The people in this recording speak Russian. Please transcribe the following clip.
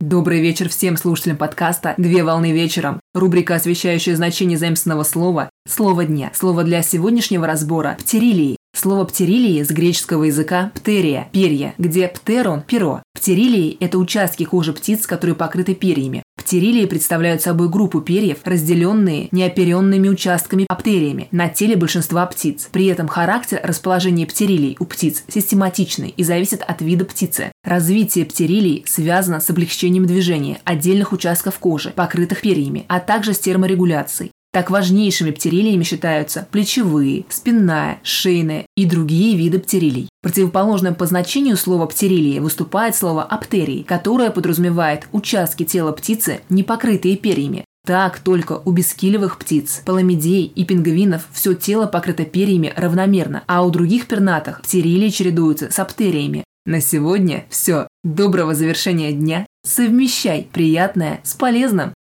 Добрый вечер всем слушателям подкаста «Две волны вечером». Рубрика, освещающая значение заимственного слова «Слово дня». Слово для сегодняшнего разбора – птерилии. Слово птерилии с греческого языка «птерия» – перья, где птерон – перо. Птерилии – это участки кожи птиц, которые покрыты перьями. Птерилии представляют собой группу перьев, разделенные неоперенными участками аптериями на теле большинства птиц. При этом характер расположения птерилий у птиц систематичный и зависит от вида птицы. Развитие птерилий связано с облегчением движения отдельных участков кожи, покрытых перьями, а также с терморегуляцией. Так важнейшими птерилиями считаются плечевые, спинная, шейная и другие виды птерилий. Противоположным по значению слова птерилии выступает слово аптерии, которое подразумевает участки тела птицы, не покрытые перьями. Так только у бескилевых птиц, паламидей и пингвинов все тело покрыто перьями равномерно, а у других пернатых птерилии чередуются с аптериями. На сегодня все. Доброго завершения дня. Совмещай приятное с полезным.